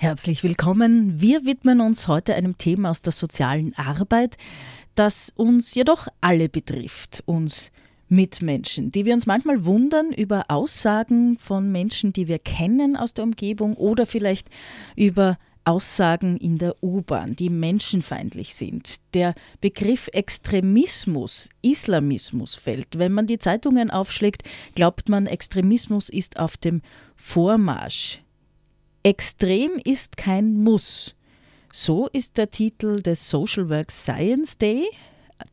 Herzlich willkommen. Wir widmen uns heute einem Thema aus der sozialen Arbeit, das uns jedoch alle betrifft, uns Mitmenschen, die wir uns manchmal wundern über Aussagen von Menschen, die wir kennen aus der Umgebung oder vielleicht über Aussagen in der U-Bahn, die menschenfeindlich sind. Der Begriff Extremismus, Islamismus fällt. Wenn man die Zeitungen aufschlägt, glaubt man, Extremismus ist auf dem Vormarsch. Extrem ist kein Muss. So ist der Titel des Social Work Science Day.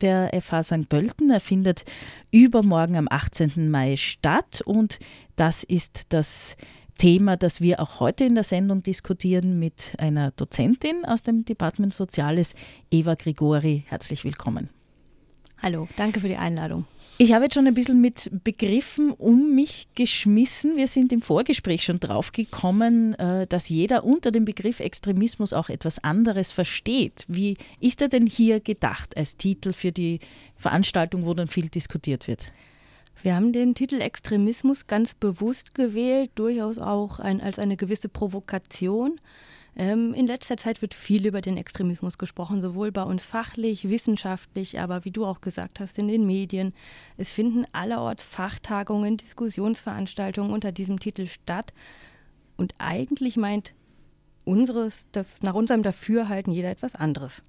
Der FH St. Pölten. Er findet übermorgen am 18. Mai statt und das ist das Thema, das wir auch heute in der Sendung diskutieren mit einer Dozentin aus dem Department Soziales, Eva Grigori. Herzlich willkommen. Hallo, danke für die Einladung. Ich habe jetzt schon ein bisschen mit Begriffen um mich geschmissen. Wir sind im Vorgespräch schon drauf gekommen, äh, dass jeder unter dem Begriff Extremismus auch etwas anderes versteht. Wie ist er denn hier gedacht als Titel für die Veranstaltung, wo dann viel diskutiert wird? Wir haben den Titel Extremismus ganz bewusst gewählt, durchaus auch ein, als eine gewisse Provokation. Ähm, in letzter Zeit wird viel über den Extremismus gesprochen, sowohl bei uns fachlich, wissenschaftlich, aber wie du auch gesagt hast, in den Medien. Es finden allerorts Fachtagungen, Diskussionsveranstaltungen unter diesem Titel statt. Und eigentlich meint unseres, nach unserem Dafürhalten jeder etwas anderes.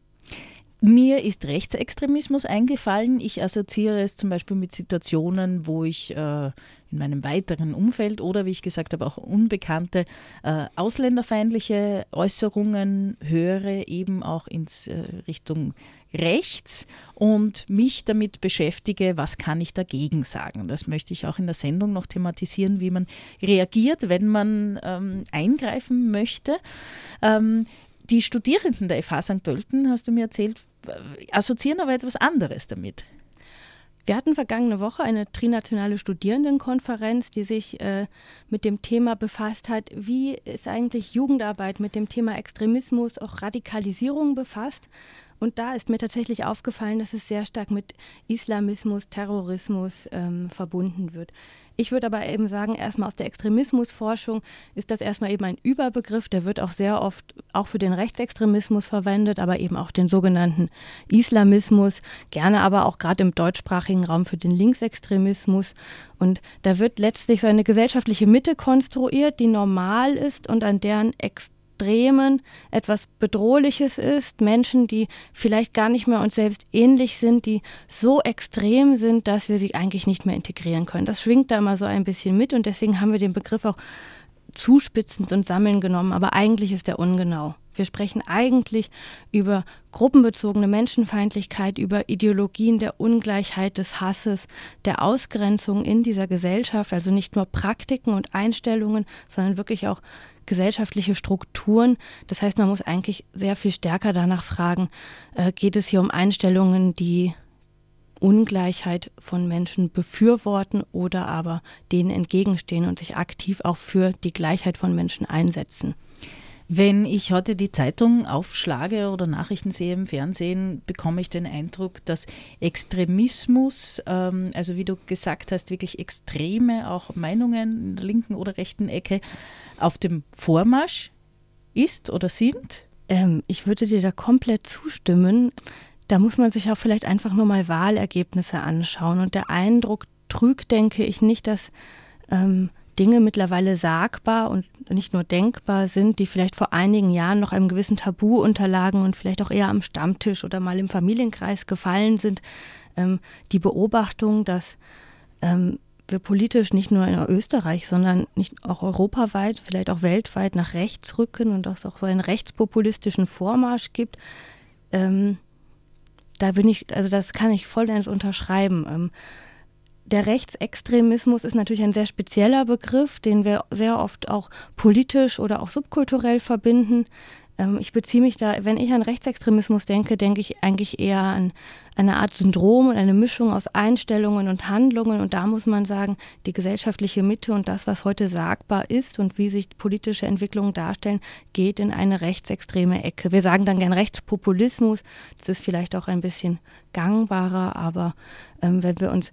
Mir ist Rechtsextremismus eingefallen. Ich assoziiere es zum Beispiel mit Situationen, wo ich äh, in meinem weiteren Umfeld oder wie ich gesagt habe, auch unbekannte äh, ausländerfeindliche Äußerungen höre, eben auch in äh, Richtung rechts und mich damit beschäftige, was kann ich dagegen sagen. Das möchte ich auch in der Sendung noch thematisieren, wie man reagiert, wenn man ähm, eingreifen möchte. Ähm, die Studierenden der FH St. Pölten, hast du mir erzählt, assoziieren aber etwas anderes damit. Wir hatten vergangene Woche eine trinationale Studierendenkonferenz, die sich äh, mit dem Thema befasst hat, wie ist eigentlich Jugendarbeit mit dem Thema Extremismus, auch Radikalisierung befasst. Und da ist mir tatsächlich aufgefallen, dass es sehr stark mit Islamismus, Terrorismus ähm, verbunden wird. Ich würde aber eben sagen, erstmal aus der Extremismusforschung ist das erstmal eben ein Überbegriff, der wird auch sehr oft auch für den Rechtsextremismus verwendet, aber eben auch den sogenannten Islamismus, gerne aber auch gerade im deutschsprachigen Raum für den Linksextremismus. Und da wird letztlich so eine gesellschaftliche Mitte konstruiert, die normal ist und an deren Ex Extremen etwas Bedrohliches ist, Menschen, die vielleicht gar nicht mehr uns selbst ähnlich sind, die so extrem sind, dass wir sie eigentlich nicht mehr integrieren können. Das schwingt da immer so ein bisschen mit und deswegen haben wir den Begriff auch zuspitzend und sammeln genommen, aber eigentlich ist er ungenau. Wir sprechen eigentlich über gruppenbezogene Menschenfeindlichkeit, über Ideologien der Ungleichheit, des Hasses, der Ausgrenzung in dieser Gesellschaft, also nicht nur Praktiken und Einstellungen, sondern wirklich auch gesellschaftliche Strukturen. Das heißt, man muss eigentlich sehr viel stärker danach fragen, äh, geht es hier um Einstellungen, die Ungleichheit von Menschen befürworten oder aber denen entgegenstehen und sich aktiv auch für die Gleichheit von Menschen einsetzen. Wenn ich heute die Zeitung aufschlage oder Nachrichten sehe im Fernsehen, bekomme ich den Eindruck, dass Extremismus, ähm, also wie du gesagt hast, wirklich extreme auch Meinungen in der linken oder rechten Ecke auf dem Vormarsch ist oder sind? Ähm, ich würde dir da komplett zustimmen. Da muss man sich auch vielleicht einfach nur mal Wahlergebnisse anschauen. Und der Eindruck trügt, denke ich, nicht, dass ähm, Dinge mittlerweile sagbar und nicht nur denkbar sind, die vielleicht vor einigen Jahren noch einem gewissen Tabu unterlagen und vielleicht auch eher am Stammtisch oder mal im Familienkreis gefallen sind. Ähm, die Beobachtung, dass ähm, wir politisch nicht nur in Österreich, sondern nicht auch europaweit, vielleicht auch weltweit nach rechts rücken und dass es auch so einen rechtspopulistischen Vormarsch gibt, ähm, da bin ich, also das kann ich vollends unterschreiben. Der Rechtsextremismus ist natürlich ein sehr spezieller Begriff, den wir sehr oft auch politisch oder auch subkulturell verbinden. Ähm, ich beziehe mich da, wenn ich an Rechtsextremismus denke, denke ich eigentlich eher an eine Art Syndrom und eine Mischung aus Einstellungen und Handlungen. Und da muss man sagen, die gesellschaftliche Mitte und das, was heute sagbar ist und wie sich politische Entwicklungen darstellen, geht in eine rechtsextreme Ecke. Wir sagen dann gern Rechtspopulismus. Das ist vielleicht auch ein bisschen gangbarer, aber ähm, wenn wir uns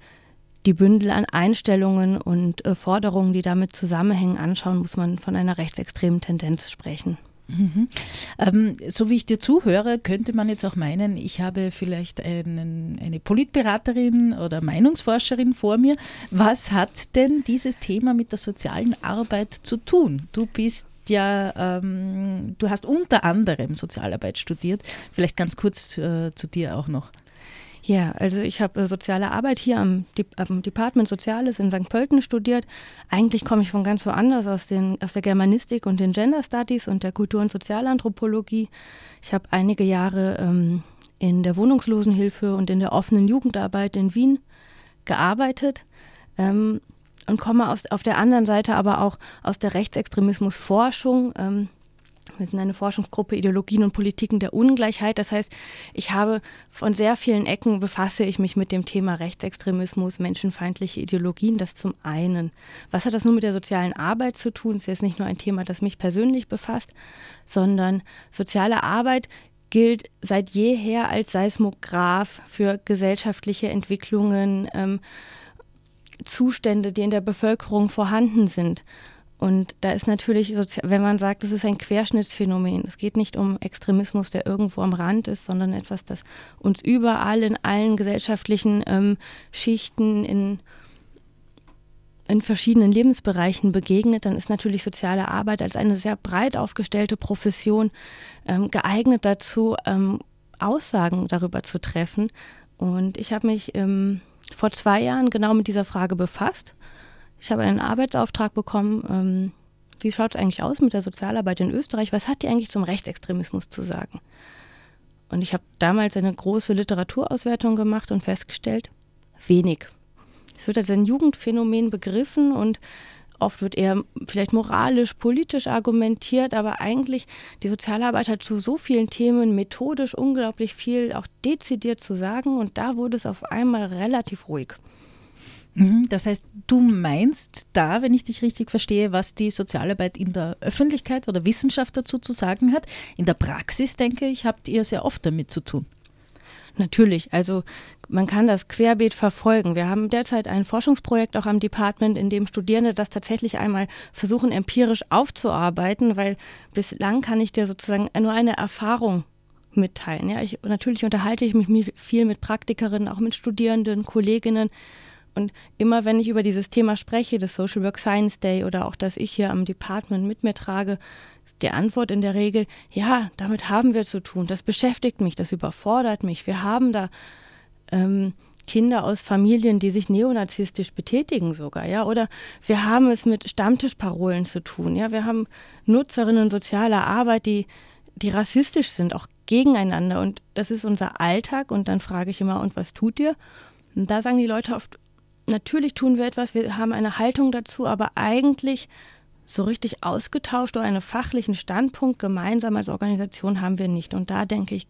die Bündel an Einstellungen und äh, Forderungen, die damit zusammenhängen, anschauen, muss man von einer rechtsextremen Tendenz sprechen. Mhm. Ähm, so wie ich dir zuhöre, könnte man jetzt auch meinen, ich habe vielleicht einen, eine Politberaterin oder Meinungsforscherin vor mir. Was hat denn dieses Thema mit der sozialen Arbeit zu tun? Du bist ja, ähm, du hast unter anderem Sozialarbeit studiert. Vielleicht ganz kurz äh, zu dir auch noch. Ja, also ich habe äh, soziale Arbeit hier am, am, Department Soziales in St. Pölten studiert. Eigentlich komme ich von ganz woanders, aus, den, aus der Germanistik und den Gender Studies und der Kultur- und Sozialanthropologie. Ich habe einige Jahre ähm, in der Wohnungslosenhilfe und in der offenen Jugendarbeit in Wien gearbeitet ähm, und komme aus, auf der anderen Seite aber auch aus der Rechtsextremismusforschung. Ähm, wir sind eine Forschungsgruppe Ideologien und Politiken der Ungleichheit. Das heißt, ich habe von sehr vielen Ecken befasse ich mich mit dem Thema Rechtsextremismus, menschenfeindliche Ideologien. Das zum einen. Was hat das nun mit der sozialen Arbeit zu tun? Das ist jetzt nicht nur ein Thema, das mich persönlich befasst, sondern soziale Arbeit gilt seit jeher als Seismograph für gesellschaftliche Entwicklungen, ähm, Zustände, die in der Bevölkerung vorhanden sind. Und da ist natürlich, wenn man sagt, es ist ein Querschnittsphänomen, es geht nicht um Extremismus, der irgendwo am Rand ist, sondern etwas, das uns überall in allen gesellschaftlichen ähm, Schichten, in, in verschiedenen Lebensbereichen begegnet, dann ist natürlich soziale Arbeit als eine sehr breit aufgestellte Profession ähm, geeignet dazu, ähm, Aussagen darüber zu treffen. Und ich habe mich ähm, vor zwei Jahren genau mit dieser Frage befasst ich habe einen Arbeitsauftrag bekommen. Ähm, wie schaut es eigentlich aus mit der Sozialarbeit in Österreich? Was hat die eigentlich zum Rechtsextremismus zu sagen? Und ich habe damals eine große Literaturauswertung gemacht und festgestellt, wenig. Es wird als ein Jugendphänomen begriffen und oft wird eher vielleicht moralisch, politisch argumentiert, aber eigentlich die Sozialarbeit hat zu so vielen Themen methodisch unglaublich viel auch dezidiert zu sagen und da wurde es auf einmal relativ ruhig. Mhm, das heißt, du meinst da, wenn ich dich richtig verstehe, was die Sozialarbeit in der Öffentlichkeit oder Wissenschaft dazu zu sagen hat. In der Praxis, denke ich, habt ihr sehr oft damit zu tun. Natürlich, also man kann das querbeet verfolgen. Wir haben derzeit ein Forschungsprojekt auch am Department, in dem Studierende das tatsächlich einmal versuchen, empirisch aufzuarbeiten, weil bislang kann ich dir sozusagen nur eine Erfahrung mitteilen. Ja, ich, natürlich unterhalte ich mich viel mit Praktikerinnen, auch mit Studierenden, Kolleginnen und immer wenn ich über dieses Thema spreche, das Social Work Science Day oder auch das ich hier am Department mit mir trage, ist die Antwort in der Regel, ja, damit haben wir zu tun, das beschäftigt mich, das überfordert mich. Wir haben da ähm, Kinder aus Familien, die sich neonazistisch betätigen sogar, ja, oder wir haben es mit Stammtischparolen zu tun, ja, wir haben Nutzerinnen sozialer Arbeit, die, die rassistisch sind, auch gegeneinander. Und das ist unser Alltag. Und dann frage ich immer, und was tut ihr? Und da sagen die Leute oft, natürlich tun wir etwas, wir haben eine Haltung dazu, aber eigentlich so richtig ausgetauscht oder einen fachlichen Standpunkt gemeinsam als Organisation haben wir nicht. Und da denke ich,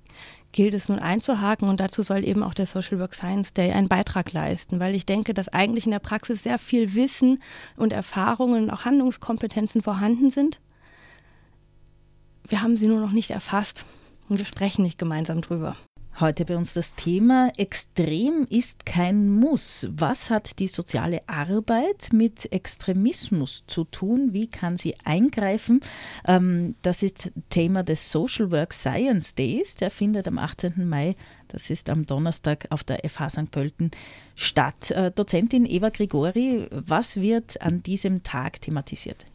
gilt es nun einzuhaken und dazu soll eben auch der Social Work Science Day einen Beitrag leisten, weil ich denke, dass eigentlich in der Praxis sehr viel Wissen und Erfahrungen und auch Handlungskompetenzen vorhanden sind. Wir haben sie nur noch nicht erfasst und wir sprechen nicht gemeinsam drüber. Heute bei uns das Thema Extrem ist kein Muss. Was hat die soziale Arbeit mit Extremismus zu tun? Wie kann sie eingreifen? Ähm, das ist Thema des Social Work Science Days. Der findet am 18. Mai, das ist am Donnerstag auf der FH St. Pölten statt. Äh, Dozentin Eva Grigori, was wird an diesem Tag thematisiert?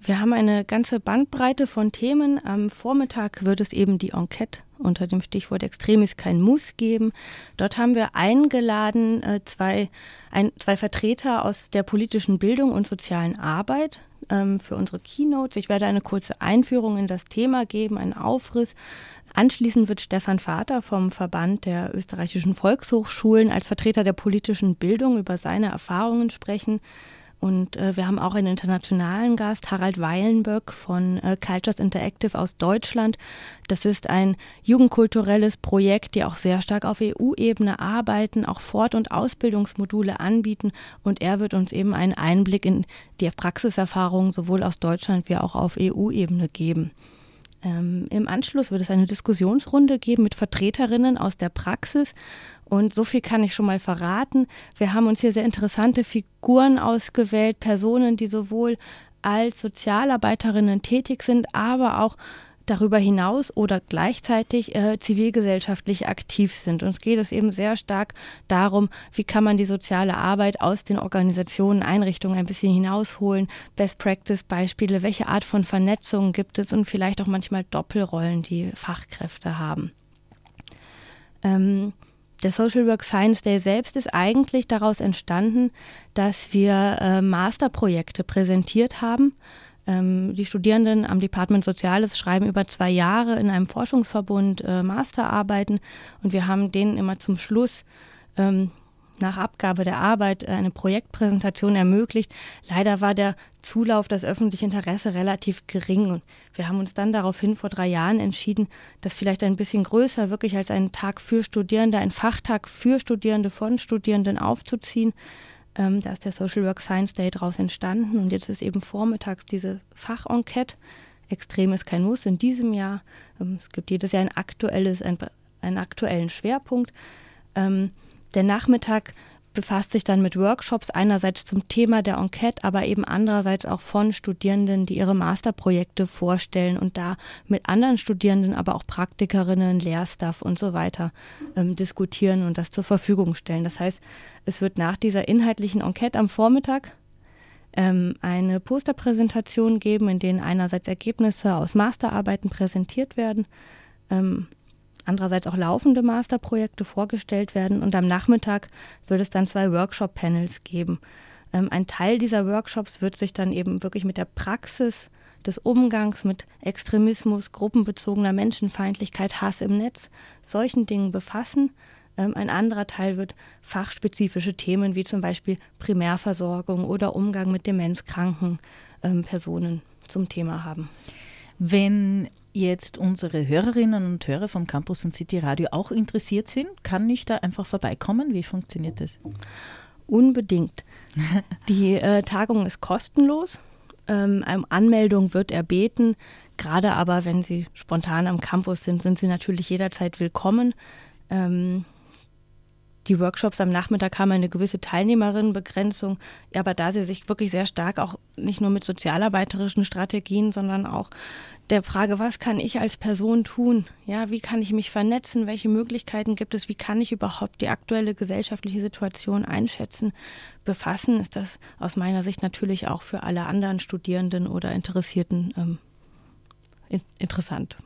Wir haben eine ganze Bandbreite von Themen. Am Vormittag wird es eben die Enquete unter dem Stichwort Extremis kein Muss geben. Dort haben wir eingeladen äh, zwei, ein, zwei Vertreter aus der politischen Bildung und sozialen Arbeit ähm, für unsere Keynotes. Ich werde eine kurze Einführung in das Thema geben, einen Aufriss. Anschließend wird Stefan Vater vom Verband der österreichischen Volkshochschulen als Vertreter der politischen Bildung über seine Erfahrungen sprechen. Und äh, wir haben auch einen internationalen Gast, Harald Weilenböck von äh, Cultures Interactive aus Deutschland. Das ist ein jugendkulturelles Projekt, die auch sehr stark auf EU-Ebene arbeiten, auch Fort- und Ausbildungsmodule anbieten. Und er wird uns eben einen Einblick in die Praxiserfahrungen sowohl aus Deutschland wie auch auf EU-Ebene geben. Ähm, Im Anschluss wird es eine Diskussionsrunde geben mit Vertreterinnen aus der Praxis und so viel kann ich schon mal verraten. Wir haben uns hier sehr interessante Figuren ausgewählt, Personen, die sowohl als Sozialarbeiterinnen tätig sind, aber auch darüber hinaus oder gleichzeitig äh, zivilgesellschaftlich aktiv sind. Uns geht es eben sehr stark darum, wie kann man die soziale Arbeit aus den Organisationen, Einrichtungen ein bisschen hinausholen, Best-Practice-Beispiele, welche Art von Vernetzung gibt es und vielleicht auch manchmal Doppelrollen, die Fachkräfte haben. Ähm, der Social Work Science Day selbst ist eigentlich daraus entstanden, dass wir äh, Masterprojekte präsentiert haben. Ähm, die Studierenden am Department Soziales schreiben über zwei Jahre in einem Forschungsverbund äh, Masterarbeiten. Und wir haben denen immer zum Schluss ähm, nach Abgabe der Arbeit äh, eine Projektpräsentation ermöglicht. Leider war der Zulauf, das öffentliche Interesse relativ gering. Und wir haben uns dann daraufhin vor drei Jahren entschieden, das vielleicht ein bisschen größer, wirklich als einen Tag für Studierende, einen Fachtag für Studierende von Studierenden aufzuziehen. Ähm, da ist der Social Work Science Day daraus entstanden und jetzt ist eben vormittags diese Fachenquete. Extrem ist kein Muss in diesem Jahr. Ähm, es gibt jedes Jahr ein aktuelles, ein, einen aktuellen Schwerpunkt. Ähm, der Nachmittag befasst sich dann mit Workshops, einerseits zum Thema der Enquete, aber eben andererseits auch von Studierenden, die ihre Masterprojekte vorstellen und da mit anderen Studierenden, aber auch Praktikerinnen, Lehrstaff und so weiter ähm, diskutieren und das zur Verfügung stellen. Das heißt, es wird nach dieser inhaltlichen Enquete am Vormittag ähm, eine Posterpräsentation geben, in denen einerseits Ergebnisse aus Masterarbeiten präsentiert werden. Ähm, andererseits auch laufende Masterprojekte vorgestellt werden und am Nachmittag wird es dann zwei Workshop-Panels geben. Ähm, ein Teil dieser Workshops wird sich dann eben wirklich mit der Praxis des Umgangs mit Extremismus, gruppenbezogener Menschenfeindlichkeit, Hass im Netz, solchen Dingen befassen. Ähm, ein anderer Teil wird fachspezifische Themen wie zum Beispiel Primärversorgung oder Umgang mit demenzkranken ähm, Personen zum Thema haben. Wenn jetzt unsere Hörerinnen und Hörer vom Campus und City Radio auch interessiert sind, kann ich da einfach vorbeikommen? Wie funktioniert das? Unbedingt. Die äh, Tagung ist kostenlos. Ähm, Anmeldung wird erbeten. Gerade aber, wenn Sie spontan am Campus sind, sind Sie natürlich jederzeit willkommen. Ähm, die Workshops am Nachmittag haben eine gewisse Teilnehmerinnenbegrenzung, aber da sie sich wirklich sehr stark auch nicht nur mit sozialarbeiterischen Strategien, sondern auch der Frage, was kann ich als Person tun? Ja, wie kann ich mich vernetzen? Welche Möglichkeiten gibt es? Wie kann ich überhaupt die aktuelle gesellschaftliche Situation einschätzen? Befassen ist das aus meiner Sicht natürlich auch für alle anderen Studierenden oder Interessierten ähm, in interessant.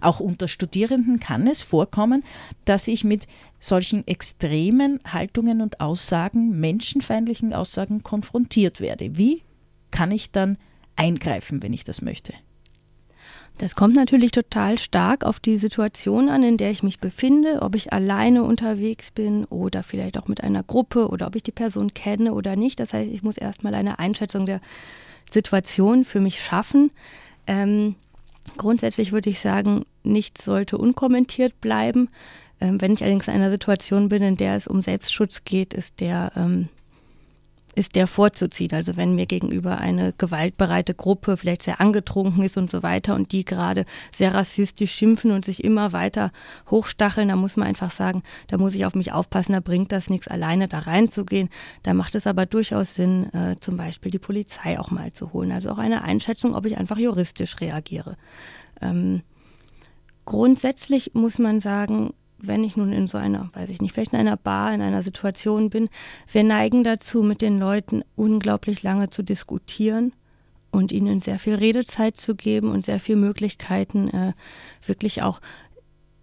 Auch unter Studierenden kann es vorkommen, dass ich mit solchen extremen Haltungen und Aussagen, menschenfeindlichen Aussagen konfrontiert werde. Wie kann ich dann eingreifen, wenn ich das möchte? Das kommt natürlich total stark auf die Situation an, in der ich mich befinde, ob ich alleine unterwegs bin oder vielleicht auch mit einer Gruppe oder ob ich die Person kenne oder nicht. Das heißt, ich muss erstmal eine Einschätzung der Situation für mich schaffen. Ähm, grundsätzlich würde ich sagen, nichts sollte unkommentiert bleiben. Ähm, wenn ich allerdings in einer Situation bin, in der es um Selbstschutz geht, ist der ähm, ist der vorzuziehen. Also wenn mir gegenüber eine gewaltbereite Gruppe vielleicht sehr angetrunken ist und so weiter und die gerade sehr rassistisch schimpfen und sich immer weiter hochstacheln, da muss man einfach sagen, da muss ich auf mich aufpassen, da bringt das nichts, alleine da reinzugehen. Da macht es aber durchaus Sinn, äh, zum Beispiel die Polizei auch mal zu holen. Also auch eine Einschätzung, ob ich einfach juristisch reagiere. Ähm, grundsätzlich muss man sagen, wenn ich nun in so einer, weiß ich nicht, vielleicht in einer Bar, in einer Situation bin, wir neigen dazu, mit den Leuten unglaublich lange zu diskutieren und ihnen sehr viel Redezeit zu geben und sehr viele Möglichkeiten, äh, wirklich auch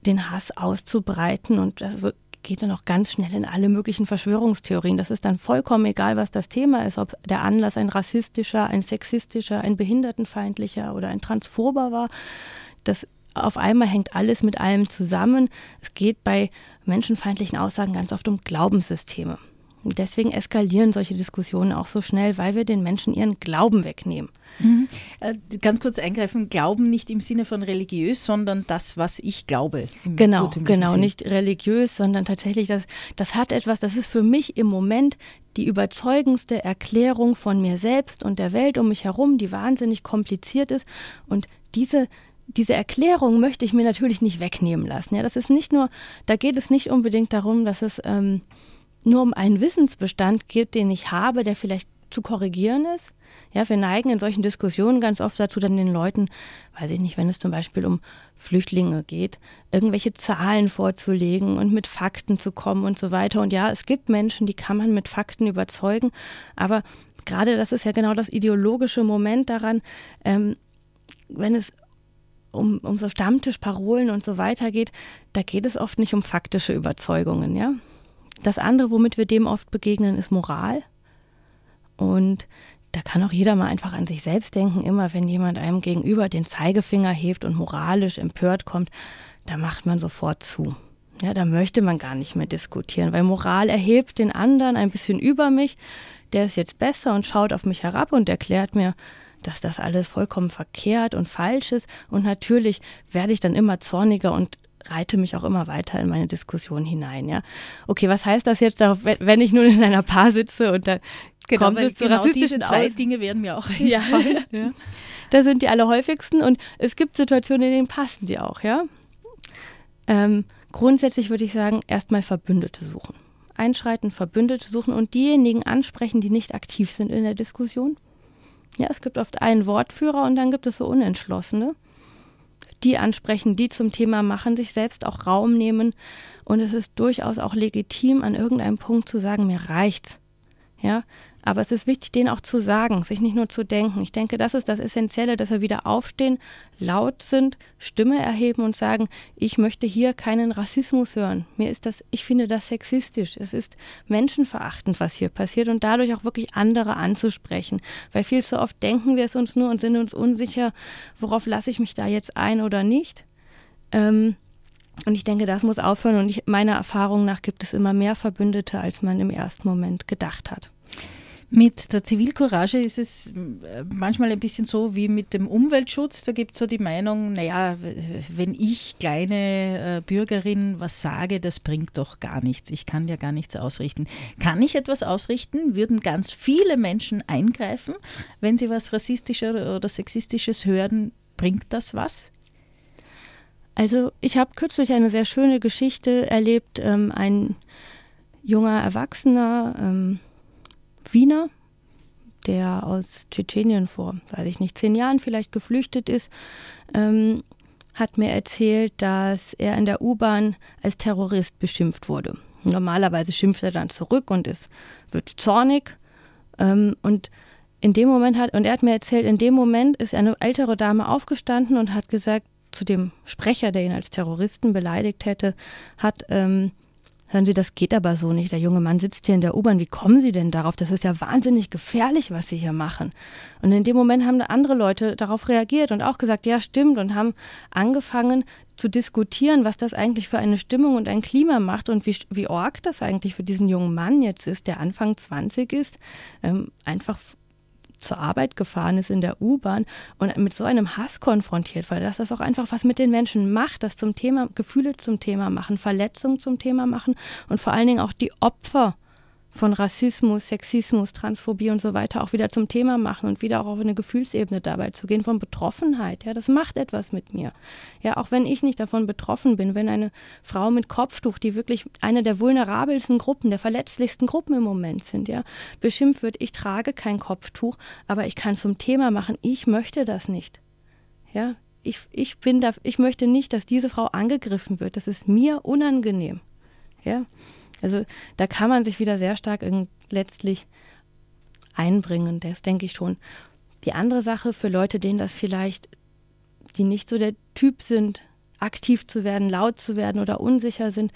den Hass auszubreiten. Und das geht dann auch ganz schnell in alle möglichen Verschwörungstheorien. Das ist dann vollkommen egal, was das Thema ist, ob der Anlass ein rassistischer, ein sexistischer, ein behindertenfeindlicher oder ein transphober war. Das auf einmal hängt alles mit allem zusammen. Es geht bei menschenfeindlichen Aussagen ganz oft um Glaubenssysteme. Deswegen eskalieren solche Diskussionen auch so schnell, weil wir den Menschen ihren Glauben wegnehmen. Mhm. Äh, ganz kurz eingreifen, Glauben nicht im Sinne von religiös, sondern das, was ich glaube. Genau, genau, Sinn. nicht religiös, sondern tatsächlich, das, das hat etwas, das ist für mich im Moment die überzeugendste Erklärung von mir selbst und der Welt um mich herum, die wahnsinnig kompliziert ist. Und diese diese Erklärung möchte ich mir natürlich nicht wegnehmen lassen. Ja, das ist nicht nur, da geht es nicht unbedingt darum, dass es ähm, nur um einen Wissensbestand geht, den ich habe, der vielleicht zu korrigieren ist. Ja, wir neigen in solchen Diskussionen ganz oft dazu, dann den Leuten, weiß ich nicht, wenn es zum Beispiel um Flüchtlinge geht, irgendwelche Zahlen vorzulegen und mit Fakten zu kommen und so weiter. Und ja, es gibt Menschen, die kann man mit Fakten überzeugen, aber gerade das ist ja genau das ideologische Moment daran, ähm, wenn es um, um so Stammtischparolen und so weiter geht, da geht es oft nicht um faktische Überzeugungen, ja. Das andere, womit wir dem oft begegnen, ist Moral. Und da kann auch jeder mal einfach an sich selbst denken. Immer wenn jemand einem gegenüber den Zeigefinger hebt und moralisch empört kommt, da macht man sofort zu. Ja, da möchte man gar nicht mehr diskutieren, weil Moral erhebt den anderen ein bisschen über mich. Der ist jetzt besser und schaut auf mich herab und erklärt mir, dass das alles vollkommen verkehrt und falsch ist. Und natürlich werde ich dann immer zorniger und reite mich auch immer weiter in meine Diskussion hinein. Ja, okay, was heißt das jetzt, wenn ich nun in einer Paar sitze und da genau, kommt es zu genau rassistischen diese zwei Aus Dinge werden mir auch ja. ja. Da sind die alle häufigsten und es gibt Situationen, in denen passen die auch. Ja, ähm, grundsätzlich würde ich sagen, erstmal Verbündete suchen. Einschreiten, Verbündete suchen und diejenigen ansprechen, die nicht aktiv sind in der Diskussion. Ja, es gibt oft einen Wortführer und dann gibt es so Unentschlossene die ansprechen, die zum Thema machen, sich selbst auch Raum nehmen. Und es ist durchaus auch legitim, an irgendeinem Punkt zu sagen, mir reicht's. Ja, aber es ist wichtig, denen auch zu sagen, sich nicht nur zu denken. Ich denke, das ist das Essentielle, dass wir wieder aufstehen, laut sind, Stimme erheben und sagen, ich möchte hier keinen Rassismus hören. Mir ist das, ich finde das sexistisch. Es ist menschenverachtend, was hier passiert und dadurch auch wirklich andere anzusprechen. Weil viel zu oft denken wir es uns nur und sind uns unsicher, worauf lasse ich mich da jetzt ein oder nicht. Ähm, und ich denke, das muss aufhören. Und ich, meiner Erfahrung nach gibt es immer mehr Verbündete, als man im ersten Moment gedacht hat. Mit der Zivilcourage ist es äh, manchmal ein bisschen so wie mit dem Umweltschutz. Da gibt es so die Meinung, naja, wenn ich kleine äh, Bürgerin was sage, das bringt doch gar nichts. Ich kann ja gar nichts ausrichten. Kann ich etwas ausrichten? Würden ganz viele Menschen eingreifen, wenn sie was Rassistisches oder Sexistisches hören? Bringt das was? Also ich habe kürzlich eine sehr schöne Geschichte erlebt. Ähm, ein junger Erwachsener, ähm, Wiener, der aus Tschetschenien vor, weiß ich nicht, zehn Jahren vielleicht geflüchtet ist, ähm, hat mir erzählt, dass er in der U-Bahn als Terrorist beschimpft wurde. Normalerweise schimpft er dann zurück und es wird zornig. Ähm, und in dem Moment hat, und er hat mir erzählt, in dem Moment ist eine ältere Dame aufgestanden und hat gesagt zu dem Sprecher, der ihn als Terroristen beleidigt hätte, hat, ähm, Hören Sie, das geht aber so nicht. Der junge Mann sitzt hier in der U-Bahn. Wie kommen Sie denn darauf? Das ist ja wahnsinnig gefährlich, was Sie hier machen. Und in dem Moment haben andere Leute darauf reagiert und auch gesagt, ja, stimmt, und haben angefangen zu diskutieren, was das eigentlich für eine Stimmung und ein Klima macht und wie, wie org das eigentlich für diesen jungen Mann jetzt ist, der Anfang 20 ist, ähm, einfach zur Arbeit gefahren ist in der U-Bahn und mit so einem Hass konfrontiert war, dass das auch einfach was mit den Menschen macht, das zum Thema, Gefühle zum Thema machen, Verletzungen zum Thema machen und vor allen Dingen auch die Opfer von Rassismus, Sexismus, Transphobie und so weiter auch wieder zum Thema machen und wieder auch auf eine Gefühlsebene dabei zu gehen von Betroffenheit. Ja, das macht etwas mit mir. Ja, auch wenn ich nicht davon betroffen bin, wenn eine Frau mit Kopftuch, die wirklich eine der vulnerabelsten Gruppen, der verletzlichsten Gruppen im Moment sind, ja, beschimpft wird, ich trage kein Kopftuch, aber ich kann zum Thema machen, ich möchte das nicht. Ja, ich, ich bin da, ich möchte nicht, dass diese Frau angegriffen wird. Das ist mir unangenehm. Ja. Also da kann man sich wieder sehr stark letztlich einbringen, das denke ich schon. Die andere Sache für Leute, denen das vielleicht, die nicht so der Typ sind, aktiv zu werden, laut zu werden oder unsicher sind,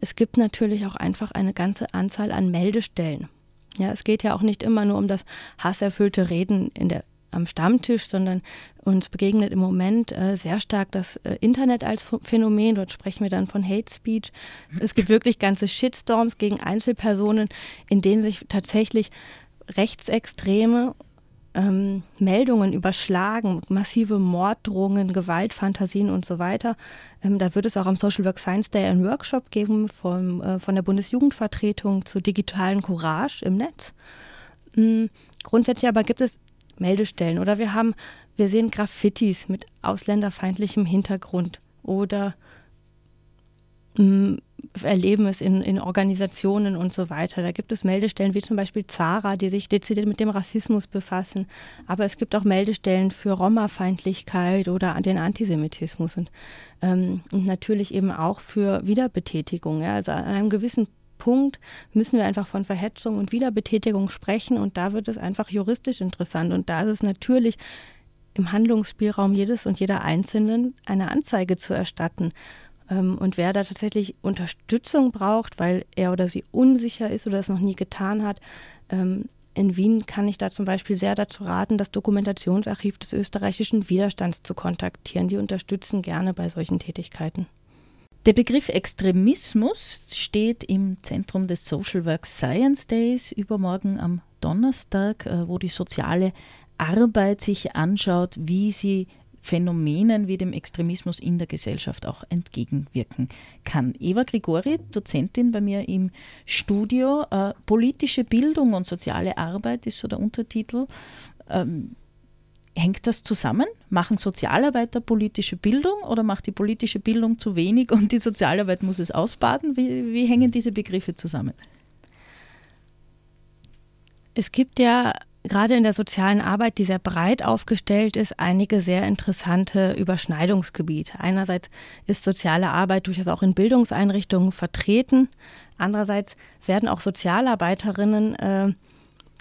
es gibt natürlich auch einfach eine ganze Anzahl an Meldestellen. Ja, es geht ja auch nicht immer nur um das hasserfüllte Reden in der am Stammtisch, sondern uns begegnet im Moment äh, sehr stark das äh, Internet als Phänomen. Dort sprechen wir dann von Hate Speech. Es gibt wirklich ganze Shitstorms gegen Einzelpersonen, in denen sich tatsächlich rechtsextreme ähm, Meldungen überschlagen, massive Morddrohungen, Gewaltfantasien und so weiter. Ähm, da wird es auch am Social Work Science Day einen Workshop geben vom, äh, von der Bundesjugendvertretung zur digitalen Courage im Netz. Mhm. Grundsätzlich aber gibt es Meldestellen oder wir haben, wir sehen Graffitis mit ausländerfeindlichem Hintergrund oder erleben es in, in Organisationen und so weiter. Da gibt es Meldestellen wie zum Beispiel Zara, die sich dezidiert mit dem Rassismus befassen. Aber es gibt auch Meldestellen für Roma-Feindlichkeit oder den Antisemitismus und, ähm, und natürlich eben auch für Wiederbetätigung. Ja. Also an einem gewissen Punkt müssen wir einfach von Verhetzung und Wiederbetätigung sprechen und da wird es einfach juristisch interessant und da ist es natürlich im Handlungsspielraum jedes und jeder Einzelnen eine Anzeige zu erstatten. Ähm, und wer da tatsächlich Unterstützung braucht, weil er oder sie unsicher ist oder es noch nie getan hat, ähm, in Wien kann ich da zum Beispiel sehr dazu raten, das Dokumentationsarchiv des österreichischen Widerstands zu kontaktieren. Die unterstützen gerne bei solchen Tätigkeiten. Der Begriff Extremismus steht im Zentrum des Social Work Science Days übermorgen am Donnerstag, äh, wo die soziale Arbeit sich anschaut, wie sie Phänomenen wie dem Extremismus in der Gesellschaft auch entgegenwirken kann. Eva Grigori, Dozentin bei mir im Studio, äh, politische Bildung und soziale Arbeit ist so der Untertitel. Ähm, hängt das zusammen? Machen Sozialarbeiter politische Bildung oder macht die politische Bildung zu wenig und die Sozialarbeit muss es ausbaden? Wie, wie hängen diese Begriffe zusammen? Es gibt ja gerade in der sozialen Arbeit, die sehr breit aufgestellt ist, einige sehr interessante Überschneidungsgebiete. Einerseits ist soziale Arbeit durchaus auch in Bildungseinrichtungen vertreten. Andererseits werden auch Sozialarbeiterinnen äh,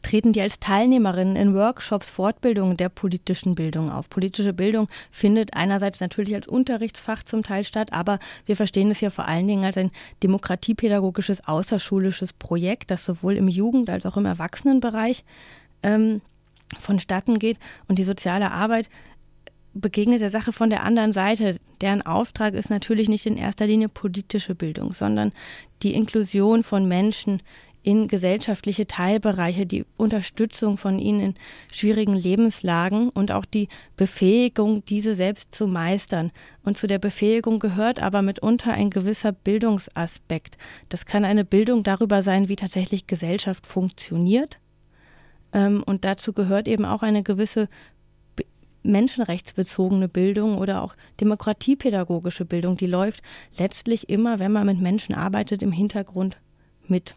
treten die als Teilnehmerinnen in Workshops, Fortbildungen der politischen Bildung auf. Politische Bildung findet einerseits natürlich als Unterrichtsfach zum Teil statt, aber wir verstehen es ja vor allen Dingen als ein demokratiepädagogisches außerschulisches Projekt, das sowohl im Jugend- als auch im Erwachsenenbereich ähm, vonstatten geht und die soziale Arbeit begegnet der Sache von der anderen Seite. Deren Auftrag ist natürlich nicht in erster Linie politische Bildung, sondern die Inklusion von Menschen in gesellschaftliche Teilbereiche, die Unterstützung von ihnen in schwierigen Lebenslagen und auch die Befähigung, diese selbst zu meistern. Und zu der Befähigung gehört aber mitunter ein gewisser Bildungsaspekt. Das kann eine Bildung darüber sein, wie tatsächlich Gesellschaft funktioniert ähm, und dazu gehört eben auch eine gewisse menschenrechtsbezogene Bildung oder auch demokratiepädagogische Bildung, die läuft letztlich immer, wenn man mit Menschen arbeitet, im Hintergrund mit.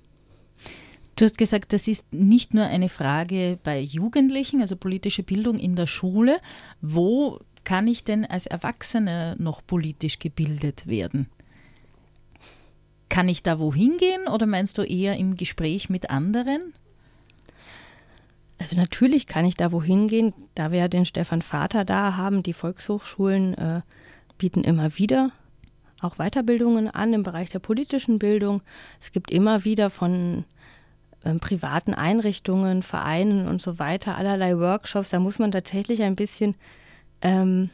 Du hast gesagt, das ist nicht nur eine Frage bei Jugendlichen, also politische Bildung in der Schule. Wo kann ich denn als Erwachsener noch politisch gebildet werden? Kann ich da wohin gehen oder meinst du eher im Gespräch mit anderen? Also natürlich kann ich da wohin gehen, da wir ja den Stefan Vater da haben. Die Volkshochschulen äh, bieten immer wieder auch Weiterbildungen an im Bereich der politischen Bildung. Es gibt immer wieder von ähm, privaten Einrichtungen, Vereinen und so weiter allerlei Workshops. Da muss man tatsächlich ein bisschen ähm,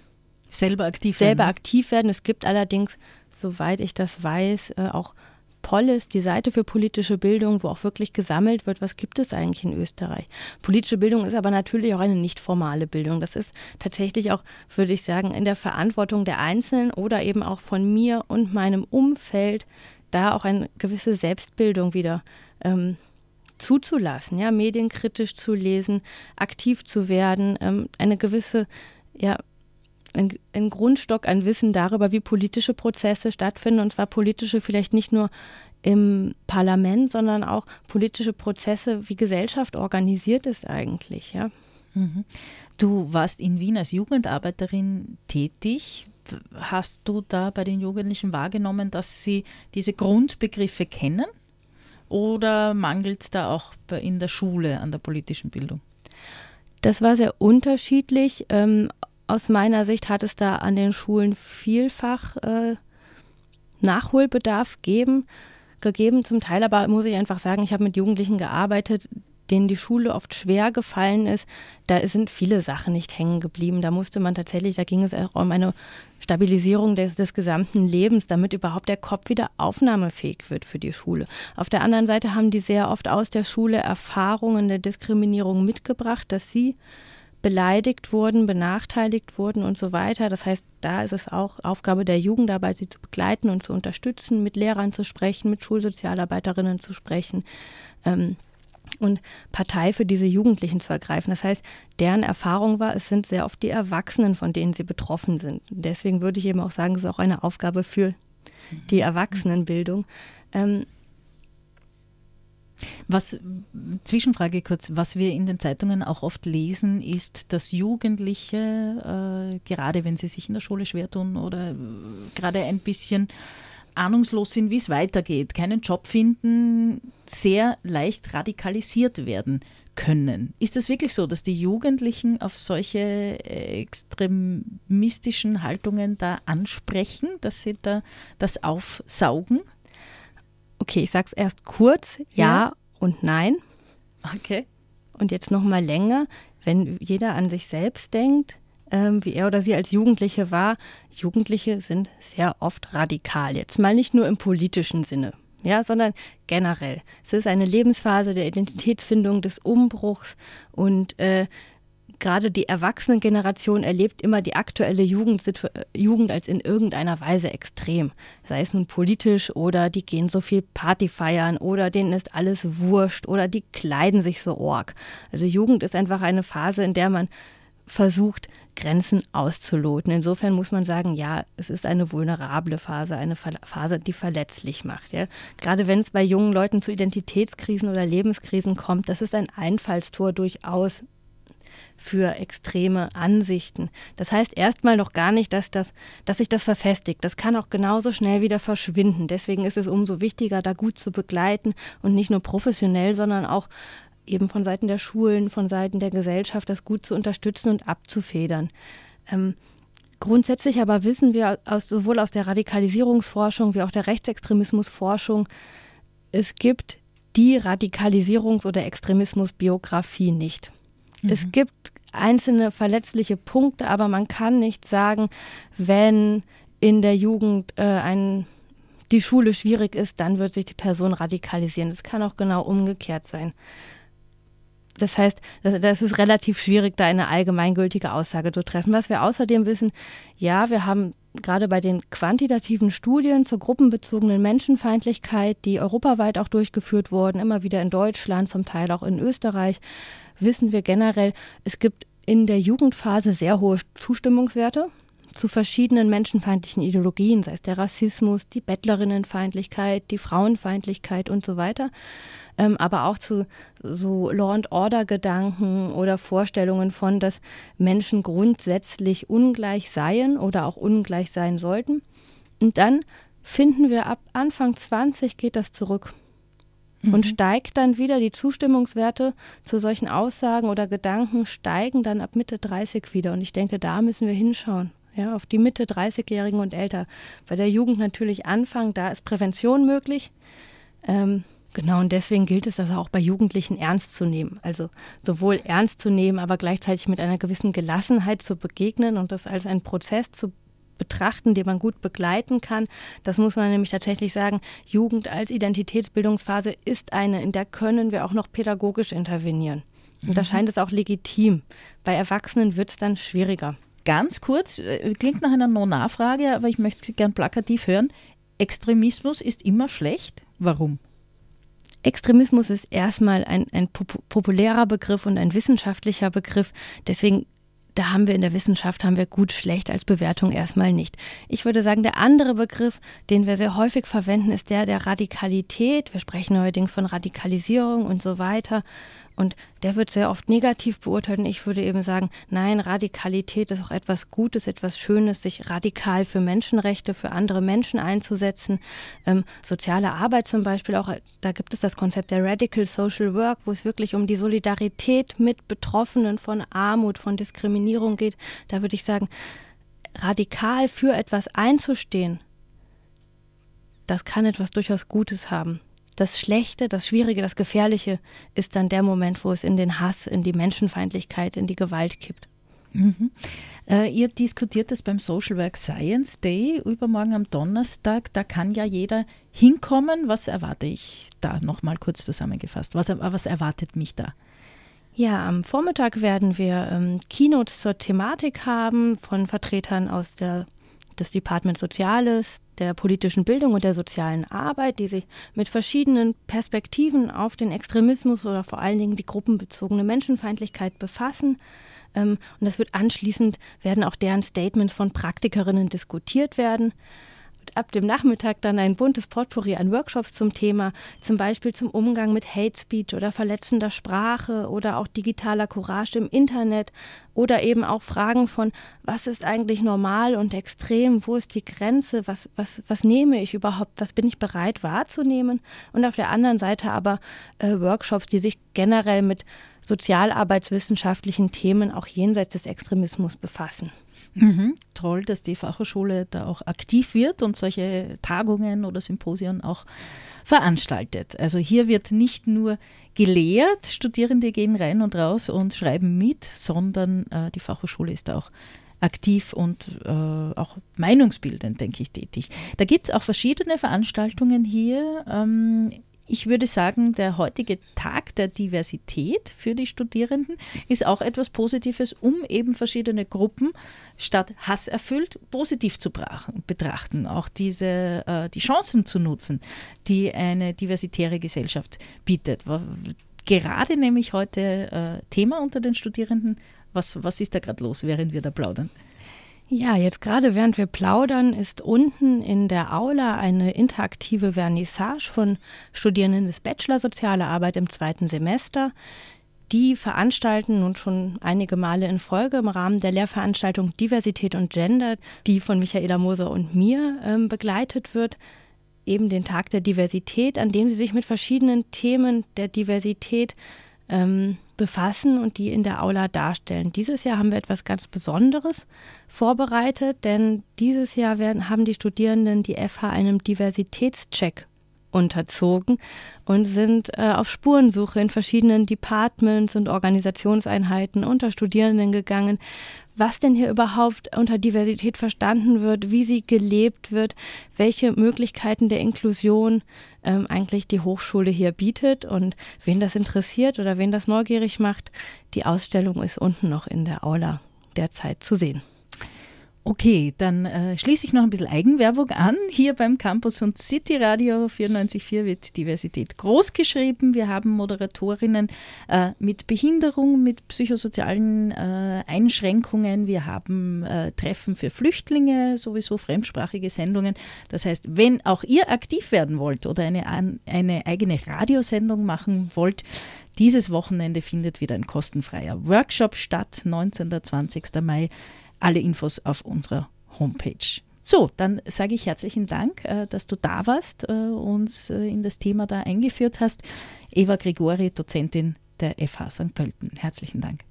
selber aktiv selber werden. aktiv werden. Es gibt allerdings, soweit ich das weiß, äh, auch Polis, die Seite für politische Bildung, wo auch wirklich gesammelt wird, was gibt es eigentlich in Österreich. Politische Bildung ist aber natürlich auch eine nicht formale Bildung. Das ist tatsächlich auch, würde ich sagen, in der Verantwortung der Einzelnen oder eben auch von mir und meinem Umfeld, da auch eine gewisse Selbstbildung wieder ähm, zuzulassen, ja, medienkritisch zu lesen, aktiv zu werden, ähm, eine gewisse ja, ein, ein, Grundstock an Wissen darüber, wie politische Prozesse stattfinden, und zwar politische vielleicht nicht nur im Parlament, sondern auch politische Prozesse, wie Gesellschaft organisiert ist eigentlich, ja. Mhm. Du warst in Wien als Jugendarbeiterin tätig. Hast du da bei den Jugendlichen wahrgenommen, dass sie diese Grundbegriffe kennen? Oder mangelt es da auch in der Schule an der politischen Bildung? Das war sehr unterschiedlich. Ähm, aus meiner Sicht hat es da an den Schulen vielfach äh, Nachholbedarf geben, gegeben. Zum Teil aber muss ich einfach sagen, ich habe mit Jugendlichen gearbeitet, denen die Schule oft schwer gefallen ist. Da sind viele Sachen nicht hängen geblieben. Da musste man tatsächlich, da ging es auch um eine Stabilisierung des, des gesamten Lebens, damit überhaupt der Kopf wieder aufnahmefähig wird für die Schule. Auf der anderen Seite haben die sehr oft aus der Schule Erfahrungen der Diskriminierung mitgebracht, dass sie beleidigt wurden, benachteiligt wurden und so weiter. Das heißt, da ist es auch Aufgabe der Jugendarbeit, sie zu begleiten und zu unterstützen, mit Lehrern zu sprechen, mit Schulsozialarbeiterinnen zu sprechen ähm, und Partei für diese Jugendlichen zu ergreifen. Das heißt, deren Erfahrung war, es sind sehr oft die Erwachsenen, von denen sie betroffen sind. Deswegen würde ich eben auch sagen, es ist auch eine Aufgabe für die Erwachsenenbildung. Ähm, was, Zwischenfrage kurz, was wir in den Zeitungen auch oft lesen, ist, dass Jugendliche, äh, gerade wenn sie sich in der Schule schwer tun oder äh, gerade ein bisschen ahnungslos sind, wie es weitergeht, keinen Job finden, sehr leicht radikalisiert werden können. Ist das wirklich so, dass die Jugendlichen auf solche äh, extremistischen Haltungen da ansprechen, dass sie da das aufsaugen? Okay, ich sage es erst kurz, ja, ja und nein. Okay. Und jetzt noch mal länger, wenn jeder an sich selbst denkt, ähm, wie er oder sie als Jugendliche war. Jugendliche sind sehr oft radikal. Jetzt mal nicht nur im politischen Sinne, ja, sondern generell. Es ist eine Lebensphase der Identitätsfindung, des Umbruchs und äh, gerade die Erwachsenengeneration erlebt immer die aktuelle Jugend, Jugend als in irgendeiner Weise extrem. Sei es nun politisch oder die gehen so viel Party feiern oder denen ist alles wurscht oder die kleiden sich so org. Also Jugend ist einfach eine Phase, in der man versucht, Grenzen auszuloten. Insofern muss man sagen, ja, es ist eine vulnerable Phase, eine Phase, die verletzlich macht. Ja. Gerade wenn es bei jungen Leuten zu Identitätskrisen oder Lebenskrisen kommt, das ist ein Einfallstor durchaus für extreme Ansichten. Das heißt erstmal noch gar nicht, dass, das, dass sich das verfestigt. Das kann auch genauso schnell wieder verschwinden. Deswegen ist es umso wichtiger, da gut zu begleiten und nicht nur professionell, sondern auch eben von Seiten der Schulen, von Seiten der Gesellschaft, das gut zu unterstützen und abzufedern. Ähm, grundsätzlich aber wissen wir aus, sowohl aus der Radikalisierungsforschung wie auch der Rechtsextremismusforschung, es gibt die Radikalisierungs- oder Extremismusbiografie nicht. Mhm. Es gibt einzelne verletzliche Punkte, aber man kann nicht sagen, wenn in der Jugend äh, ein, die Schule schwierig ist, dann wird sich die Person radikalisieren. Es kann auch genau umgekehrt sein. Das heißt, das, ist relativ schwierig, da eine allgemeingültige Aussage zu treffen. Was wir außerdem wissen, ja, wir haben gerade bei den quantitativen Studien zur gruppenbezogenen Menschenfeindlichkeit, die europaweit auch durchgeführt wurden, immer wieder in Deutschland, zum Teil auch in Österreich, wissen wir generell, es gibt in der Jugendphase sehr hohe Zustimmungswerte zu verschiedenen menschenfeindlichen Ideologien, sei es der Rassismus, die Bettlerinnenfeindlichkeit, die Frauenfeindlichkeit und so weiter, ähm, aber auch zu so Law and Order Gedanken oder Vorstellungen von, dass Menschen grundsätzlich ungleich seien oder auch ungleich sein sollten. Und dann finden wir ab Anfang 20 geht das zurück mhm. und steigt dann wieder. Die Zustimmungswerte zu solchen Aussagen oder Gedanken steigen dann ab Mitte 30 wieder. Und ich denke, da müssen wir hinschauen. Ja, auf die Mitte 30-Jährigen und älter. Bei der Jugend natürlich Anfang, da ist Prävention möglich. Ähm, genau, und deswegen gilt es, das auch bei Jugendlichen ernst zu nehmen. Also sowohl ernst zu nehmen, aber gleichzeitig mit einer gewissen Gelassenheit zu begegnen und das als einen Prozess zu betrachten, den man gut begleiten kann. Das muss man nämlich tatsächlich sagen. Jugend als Identitätsbildungsphase ist eine, in der können wir auch noch pädagogisch intervenieren. Und da mhm. scheint es auch legitim. Bei Erwachsenen wird es dann schwieriger. Ganz kurz, äh, klingt nach einer No-Nachfrage, aber ich möchte es gern plakativ hören. Extremismus ist immer schlecht. Warum? Extremismus ist erstmal ein, ein populärer Begriff und ein wissenschaftlicher Begriff. Deswegen da haben wir in der Wissenschaft, haben wir gut, schlecht als Bewertung erstmal nicht. Ich würde sagen, der andere Begriff, den wir sehr häufig verwenden, ist der der Radikalität. Wir sprechen neuerdings von Radikalisierung und so weiter. Und der wird sehr oft negativ beurteilt. Und ich würde eben sagen, nein, Radikalität ist auch etwas Gutes, etwas Schönes, sich radikal für Menschenrechte, für andere Menschen einzusetzen. Ähm, soziale Arbeit zum Beispiel, auch da gibt es das Konzept der Radical Social Work, wo es wirklich um die Solidarität mit Betroffenen von Armut, von Diskriminierung geht. Da würde ich sagen, radikal für etwas einzustehen, das kann etwas durchaus Gutes haben das Schlechte, das Schwierige, das Gefährliche ist dann der Moment, wo es in den Hass, in die Menschenfeindlichkeit, in die Gewalt kippt. Mhm. Äh, ihr diskutiert das beim Social Work Science Day übermorgen am Donnerstag. Da kann ja jeder hinkommen. Was erwarte ich da nochmal kurz zusammengefasst? Was, was erwartet mich da? Ja, am Vormittag werden wir ähm, Keynotes zur Thematik haben von Vertretern aus der des Departments Soziales, der politischen Bildung und der sozialen Arbeit, die sich mit verschiedenen Perspektiven auf den Extremismus oder vor allen Dingen die gruppenbezogene Menschenfeindlichkeit befassen. Ähm, und das wird anschließend, werden auch deren Statements von Praktikerinnen diskutiert werden. Ab dem Nachmittag dann ein buntes Potpourri an Workshops zum Thema, zum Beispiel zum Umgang mit Hate Speech oder verletzender Sprache oder auch digitaler Courage im Internet oder eben auch Fragen von, was ist eigentlich normal und extrem, wo ist die Grenze, was, was, was nehme ich überhaupt, was bin ich bereit wahrzunehmen? Und auf der anderen Seite aber äh, Workshops, die sich generell mit sozialarbeitswissenschaftlichen Themen auch jenseits des Extremismus befassen. Mhm. Toll, dass die Fachhochschule da auch aktiv wird und solche Tagungen oder Symposien auch veranstaltet. Also hier wird nicht nur gelehrt, Studierende gehen rein und raus und schreiben mit, sondern äh, die Fachhochschule ist da auch aktiv und äh, auch meinungsbildend, denke ich, tätig. Da gibt es auch verschiedene Veranstaltungen hier. Ähm, ich würde sagen, der heutige Tag der Diversität für die Studierenden ist auch etwas Positives, um eben verschiedene Gruppen statt hasserfüllt positiv zu betrachten, auch diese, äh, die Chancen zu nutzen, die eine diversitäre Gesellschaft bietet. Gerade nämlich heute äh, Thema unter den Studierenden. Was, was ist da gerade los, während wir da plaudern? Ja, jetzt gerade während wir plaudern, ist unten in der Aula eine interaktive Vernissage von Studierenden des Bachelor Soziale Arbeit im zweiten Semester. Die veranstalten nun schon einige Male in Folge im Rahmen der Lehrveranstaltung Diversität und Gender, die von Michaela Moser und mir ähm, begleitet wird, eben den Tag der Diversität, an dem sie sich mit verschiedenen Themen der Diversität ähm, befassen und die in der Aula darstellen. Dieses Jahr haben wir etwas ganz Besonderes vorbereitet, denn dieses Jahr werden, haben die Studierenden die FH einem Diversitätscheck unterzogen und sind äh, auf Spurensuche in verschiedenen Departments und Organisationseinheiten unter Studierenden gegangen, was denn hier überhaupt unter Diversität verstanden wird, wie sie gelebt wird, welche Möglichkeiten der Inklusion ähm, eigentlich die Hochschule hier bietet und wen das interessiert oder wen das neugierig macht. Die Ausstellung ist unten noch in der Aula derzeit zu sehen. Okay, dann äh, schließe ich noch ein bisschen Eigenwerbung an. Hier beim Campus und City Radio 94.4 wird Diversität groß geschrieben. Wir haben Moderatorinnen äh, mit Behinderung, mit psychosozialen äh, Einschränkungen. Wir haben äh, Treffen für Flüchtlinge, sowieso fremdsprachige Sendungen. Das heißt, wenn auch ihr aktiv werden wollt oder eine, eine eigene Radiosendung machen wollt, dieses Wochenende findet wieder ein kostenfreier Workshop statt, 19. und 20. Mai alle Infos auf unserer Homepage. So, dann sage ich herzlichen Dank, äh, dass du da warst, äh, uns äh, in das Thema da eingeführt hast. Eva Gregori, Dozentin der FH St. Pölten. Herzlichen Dank.